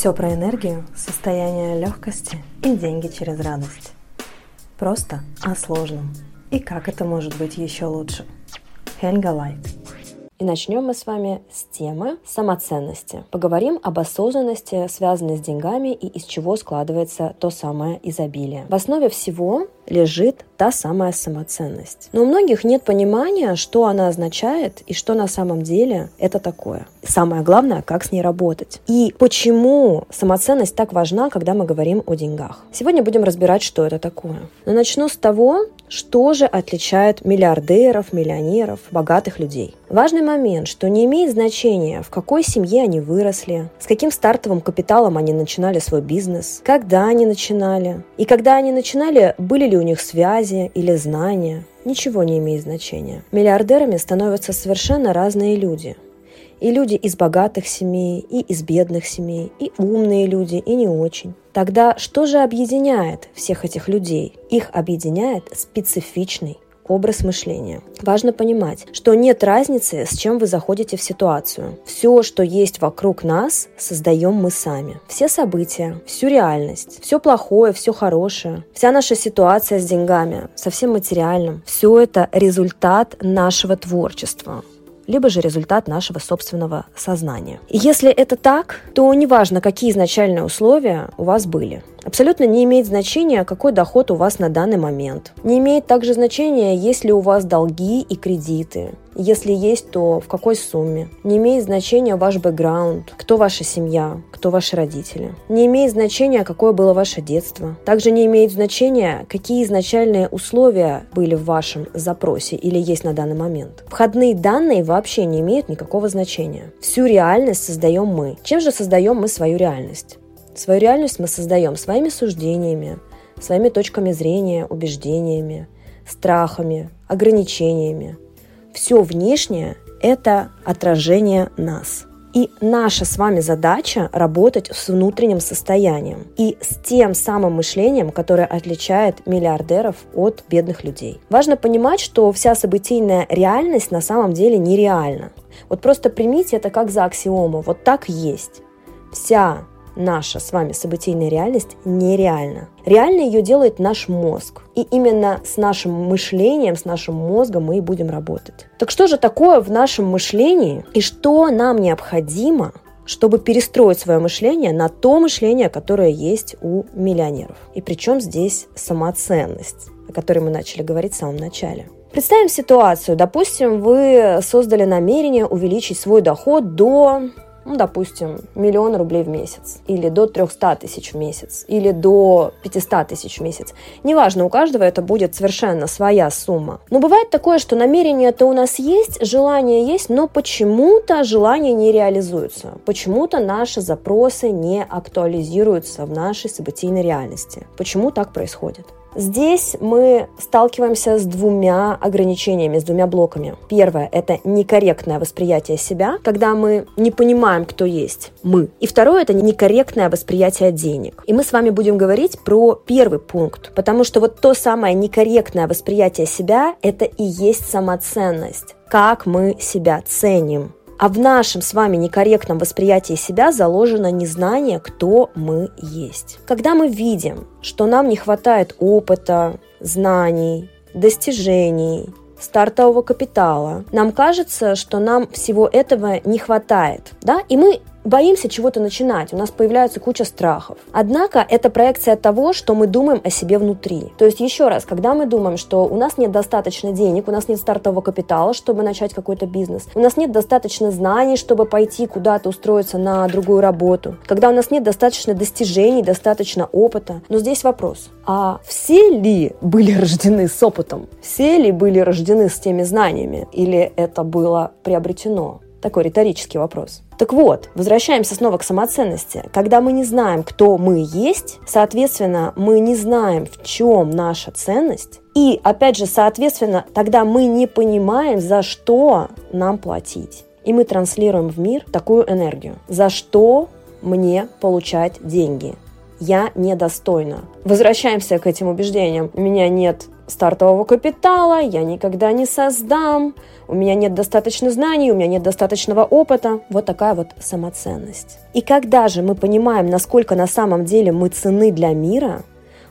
Все про энергию, состояние легкости и деньги через радость. Просто о сложном. И как это может быть еще лучше. Хельга Лайт. И начнем мы с вами с темы самоценности. Поговорим об осознанности, связанной с деньгами и из чего складывается то самое изобилие. В основе всего лежит та самая самоценность. Но у многих нет понимания, что она означает и что на самом деле это такое. Самое главное, как с ней работать. И почему самоценность так важна, когда мы говорим о деньгах. Сегодня будем разбирать, что это такое. Но начну с того, что же отличает миллиардеров, миллионеров, богатых людей? Важный момент, что не имеет значения, в какой семье они выросли, с каким стартовым капиталом они начинали свой бизнес, когда они начинали. И когда они начинали, были ли у них связи или знания, ничего не имеет значения. Миллиардерами становятся совершенно разные люди. И люди из богатых семей, и из бедных семей, и умные люди, и не очень. Тогда что же объединяет всех этих людей? Их объединяет специфичный образ мышления. Важно понимать, что нет разницы, с чем вы заходите в ситуацию. Все, что есть вокруг нас, создаем мы сами. Все события, всю реальность, все плохое, все хорошее, вся наша ситуация с деньгами, со всем материальным, все это результат нашего творчества либо же результат нашего собственного сознания. И если это так, то неважно, какие изначальные условия у вас были. Абсолютно не имеет значения, какой доход у вас на данный момент. Не имеет также значения, есть ли у вас долги и кредиты. Если есть, то в какой сумме. Не имеет значения ваш бэкграунд, кто ваша семья, кто ваши родители. Не имеет значения, какое было ваше детство. Также не имеет значения, какие изначальные условия были в вашем запросе или есть на данный момент. Входные данные вообще не имеют никакого значения. Всю реальность создаем мы. Чем же создаем мы свою реальность? Свою реальность мы создаем своими суждениями, своими точками зрения, убеждениями, страхами, ограничениями. Все внешнее – это отражение нас. И наша с вами задача работать с внутренним состоянием и с тем самым мышлением, которое отличает миллиардеров от бедных людей. Важно понимать, что вся событийная реальность на самом деле нереальна. Вот просто примите это как за аксиому. Вот так есть. Вся наша с вами событийная реальность нереальна. Реально ее делает наш мозг. И именно с нашим мышлением, с нашим мозгом мы и будем работать. Так что же такое в нашем мышлении и что нам необходимо, чтобы перестроить свое мышление на то мышление, которое есть у миллионеров. И причем здесь самоценность, о которой мы начали говорить в самом начале. Представим ситуацию. Допустим, вы создали намерение увеличить свой доход до ну, допустим, миллион рублей в месяц, или до 300 тысяч в месяц, или до 500 тысяч в месяц. Неважно, у каждого это будет совершенно своя сумма. Но бывает такое, что намерение-то у нас есть, желание есть, но почему-то желание не реализуется. Почему-то наши запросы не актуализируются в нашей событийной реальности. Почему так происходит? Здесь мы сталкиваемся с двумя ограничениями, с двумя блоками. Первое – это некорректное восприятие себя, когда мы не понимаем, кто есть мы. И второе – это некорректное восприятие денег. И мы с вами будем говорить про первый пункт, потому что вот то самое некорректное восприятие себя – это и есть самоценность. Как мы себя ценим, а в нашем с вами некорректном восприятии себя заложено незнание, кто мы есть. Когда мы видим, что нам не хватает опыта, знаний, достижений, стартового капитала. Нам кажется, что нам всего этого не хватает, да, и мы боимся чего-то начинать, у нас появляется куча страхов. Однако это проекция того, что мы думаем о себе внутри. То есть еще раз, когда мы думаем, что у нас нет достаточно денег, у нас нет стартового капитала, чтобы начать какой-то бизнес, у нас нет достаточно знаний, чтобы пойти куда-то устроиться на другую работу, когда у нас нет достаточно достижений, достаточно опыта. Но здесь вопрос, а все ли были рождены с опытом? Все ли были рождены с теми знаниями? Или это было приобретено? Такой риторический вопрос. Так вот, возвращаемся снова к самоценности. Когда мы не знаем, кто мы есть, соответственно, мы не знаем, в чем наша ценность, и, опять же, соответственно, тогда мы не понимаем, за что нам платить. И мы транслируем в мир такую энергию. За что мне получать деньги? Я недостойна. Возвращаемся к этим убеждениям. У меня нет стартового капитала, я никогда не создам, у меня нет достаточно знаний, у меня нет достаточного опыта. Вот такая вот самоценность. И когда же мы понимаем, насколько на самом деле мы цены для мира,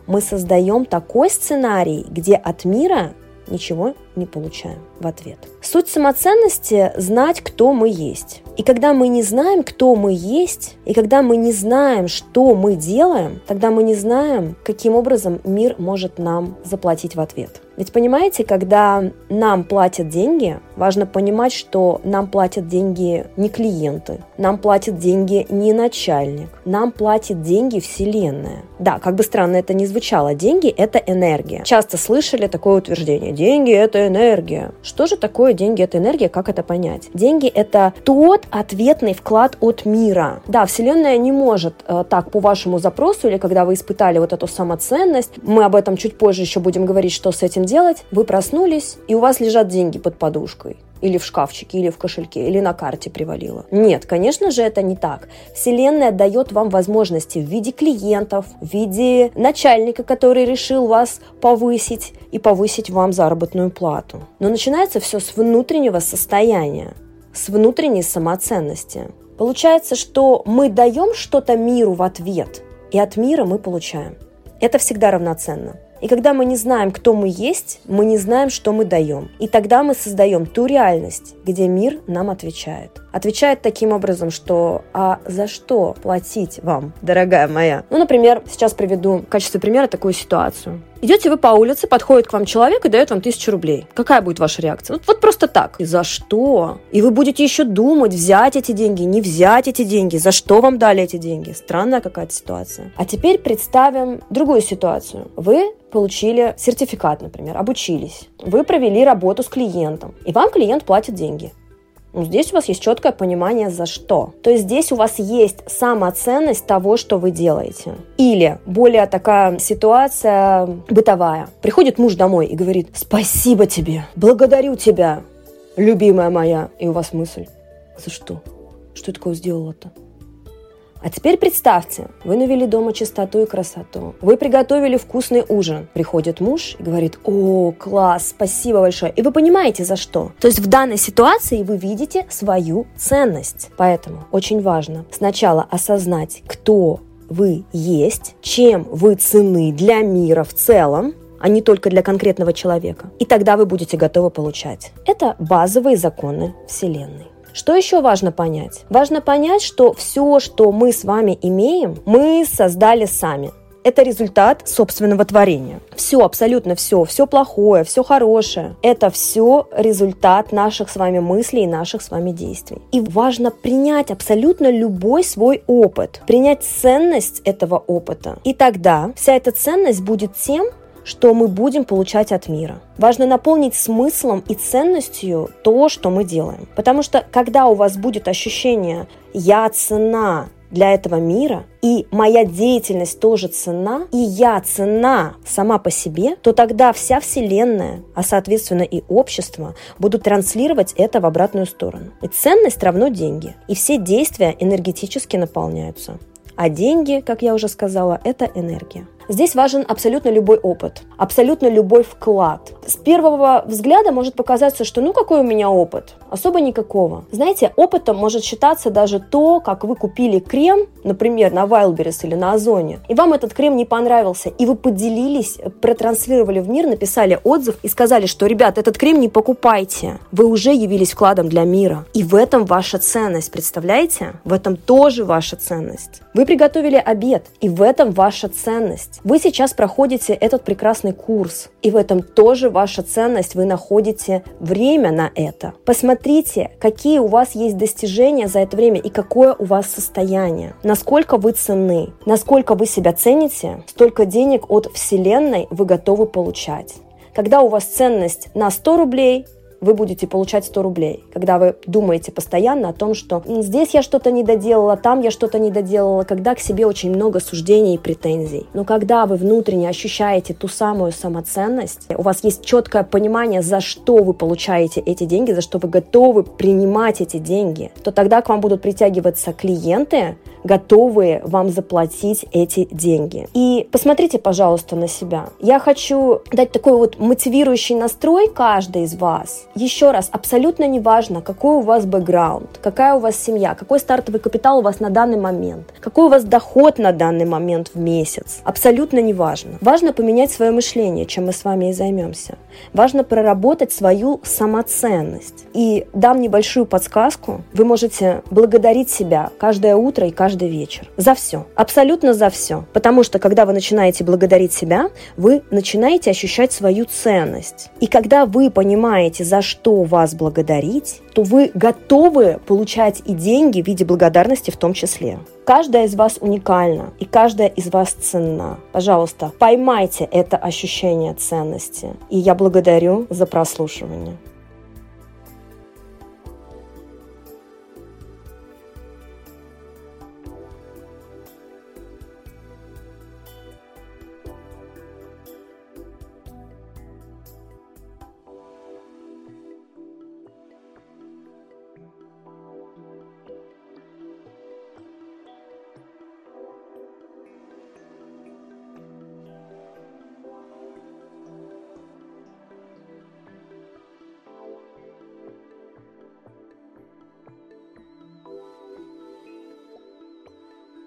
мы создаем такой сценарий, где от мира ничего не получаем в ответ. Суть самоценности – знать, кто мы есть. И когда мы не знаем, кто мы есть, и когда мы не знаем, что мы делаем, тогда мы не знаем, каким образом мир может нам заплатить в ответ. Ведь понимаете, когда нам платят деньги, важно понимать, что нам платят деньги не клиенты, нам платят деньги не начальник, нам платит деньги Вселенная. Да, как бы странно это ни звучало, деньги – это энергия. Часто слышали такое утверждение – деньги – это энергия. Что же такое деньги – это энергия, как это понять? Деньги – это тот ответный вклад от мира. Да, Вселенная не может э, так по вашему запросу или когда вы испытали вот эту самоценность, мы об этом чуть позже еще будем говорить, что с этим делать, вы проснулись, и у вас лежат деньги под подушкой или в шкафчике, или в кошельке, или на карте привалило. Нет, конечно же, это не так. Вселенная дает вам возможности в виде клиентов, в виде начальника, который решил вас повысить и повысить вам заработную плату. Но начинается все с внутреннего состояния, с внутренней самоценности. Получается, что мы даем что-то миру в ответ, и от мира мы получаем. Это всегда равноценно. И когда мы не знаем, кто мы есть, мы не знаем, что мы даем. И тогда мы создаем ту реальность, где мир нам отвечает. Отвечает таким образом, что «А за что платить вам, дорогая моя?» Ну, например, сейчас приведу в качестве примера такую ситуацию. Идете вы по улице, подходит к вам человек и дает вам тысячу рублей. Какая будет ваша реакция? Вот, вот просто так. И за что? И вы будете еще думать, взять эти деньги, не взять эти деньги, за что вам дали эти деньги. Странная какая-то ситуация. А теперь представим другую ситуацию. Вы получили сертификат, например, обучились. Вы провели работу с клиентом, и вам клиент платит деньги. Ну, здесь у вас есть четкое понимание, за что. То есть здесь у вас есть самоценность того, что вы делаете. Или более такая ситуация бытовая. Приходит муж домой и говорит, спасибо тебе, благодарю тебя, любимая моя. И у вас мысль, за что? Что я такого сделала-то? А теперь представьте, вы навели дома чистоту и красоту. Вы приготовили вкусный ужин. Приходит муж и говорит, о, класс, спасибо большое. И вы понимаете, за что. То есть в данной ситуации вы видите свою ценность. Поэтому очень важно сначала осознать, кто вы есть, чем вы цены для мира в целом, а не только для конкретного человека. И тогда вы будете готовы получать. Это базовые законы Вселенной. Что еще важно понять? Важно понять, что все, что мы с вами имеем, мы создали сами это результат собственного творения. Все, абсолютно все, все плохое, все хорошее, это все результат наших с вами мыслей и наших с вами действий. И важно принять абсолютно любой свой опыт, принять ценность этого опыта. И тогда вся эта ценность будет тем, что мы будем получать от мира. Важно наполнить смыслом и ценностью то, что мы делаем. Потому что когда у вас будет ощущение «я цена для этого мира, и моя деятельность тоже цена, и я цена сама по себе, то тогда вся Вселенная, а соответственно и общество, будут транслировать это в обратную сторону. И ценность равно деньги, и все действия энергетически наполняются. А деньги, как я уже сказала, это энергия. Здесь важен абсолютно любой опыт, абсолютно любой вклад. С первого взгляда может показаться, что ну какой у меня опыт? Особо никакого. Знаете, опытом может считаться даже то, как вы купили крем, например, на Wildberries или на Озоне, и вам этот крем не понравился, и вы поделились, протранслировали в мир, написали отзыв и сказали, что, ребят, этот крем не покупайте. Вы уже явились вкладом для мира. И в этом ваша ценность, представляете? В этом тоже ваша ценность. Вы приготовили обед, и в этом ваша ценность. Вы сейчас проходите этот прекрасный курс, и в этом тоже ваша ценность, вы находите время на это. Посмотрите, какие у вас есть достижения за это время и какое у вас состояние, насколько вы ценны, насколько вы себя цените, столько денег от Вселенной вы готовы получать. Когда у вас ценность на 100 рублей, вы будете получать 100 рублей, когда вы думаете постоянно о том, что здесь я что-то не доделала, там я что-то не доделала, когда к себе очень много суждений и претензий. Но когда вы внутренне ощущаете ту самую самоценность, у вас есть четкое понимание, за что вы получаете эти деньги, за что вы готовы принимать эти деньги, то тогда к вам будут притягиваться клиенты, готовые вам заплатить эти деньги. И посмотрите, пожалуйста, на себя. Я хочу дать такой вот мотивирующий настрой каждой из вас. Еще раз, абсолютно не важно, какой у вас бэкграунд, какая у вас семья, какой стартовый капитал у вас на данный момент, какой у вас доход на данный момент в месяц. Абсолютно не важно. Поменять свое мышление, чем мы с вами и займемся. Важно проработать свою самоценность. И дам небольшую подсказку. Вы можете благодарить себя каждое утро и каждый вечер. За все. Абсолютно за все. Потому что, когда вы начинаете благодарить себя, вы начинаете ощущать свою ценность. И когда вы понимаете, за что вас благодарить, то вы готовы получать и деньги в виде благодарности в том числе. Каждая из вас уникальна, и каждая из вас ценна. Пожалуйста, поймайте это ощущение ценности. И я благодарю за прослушивание.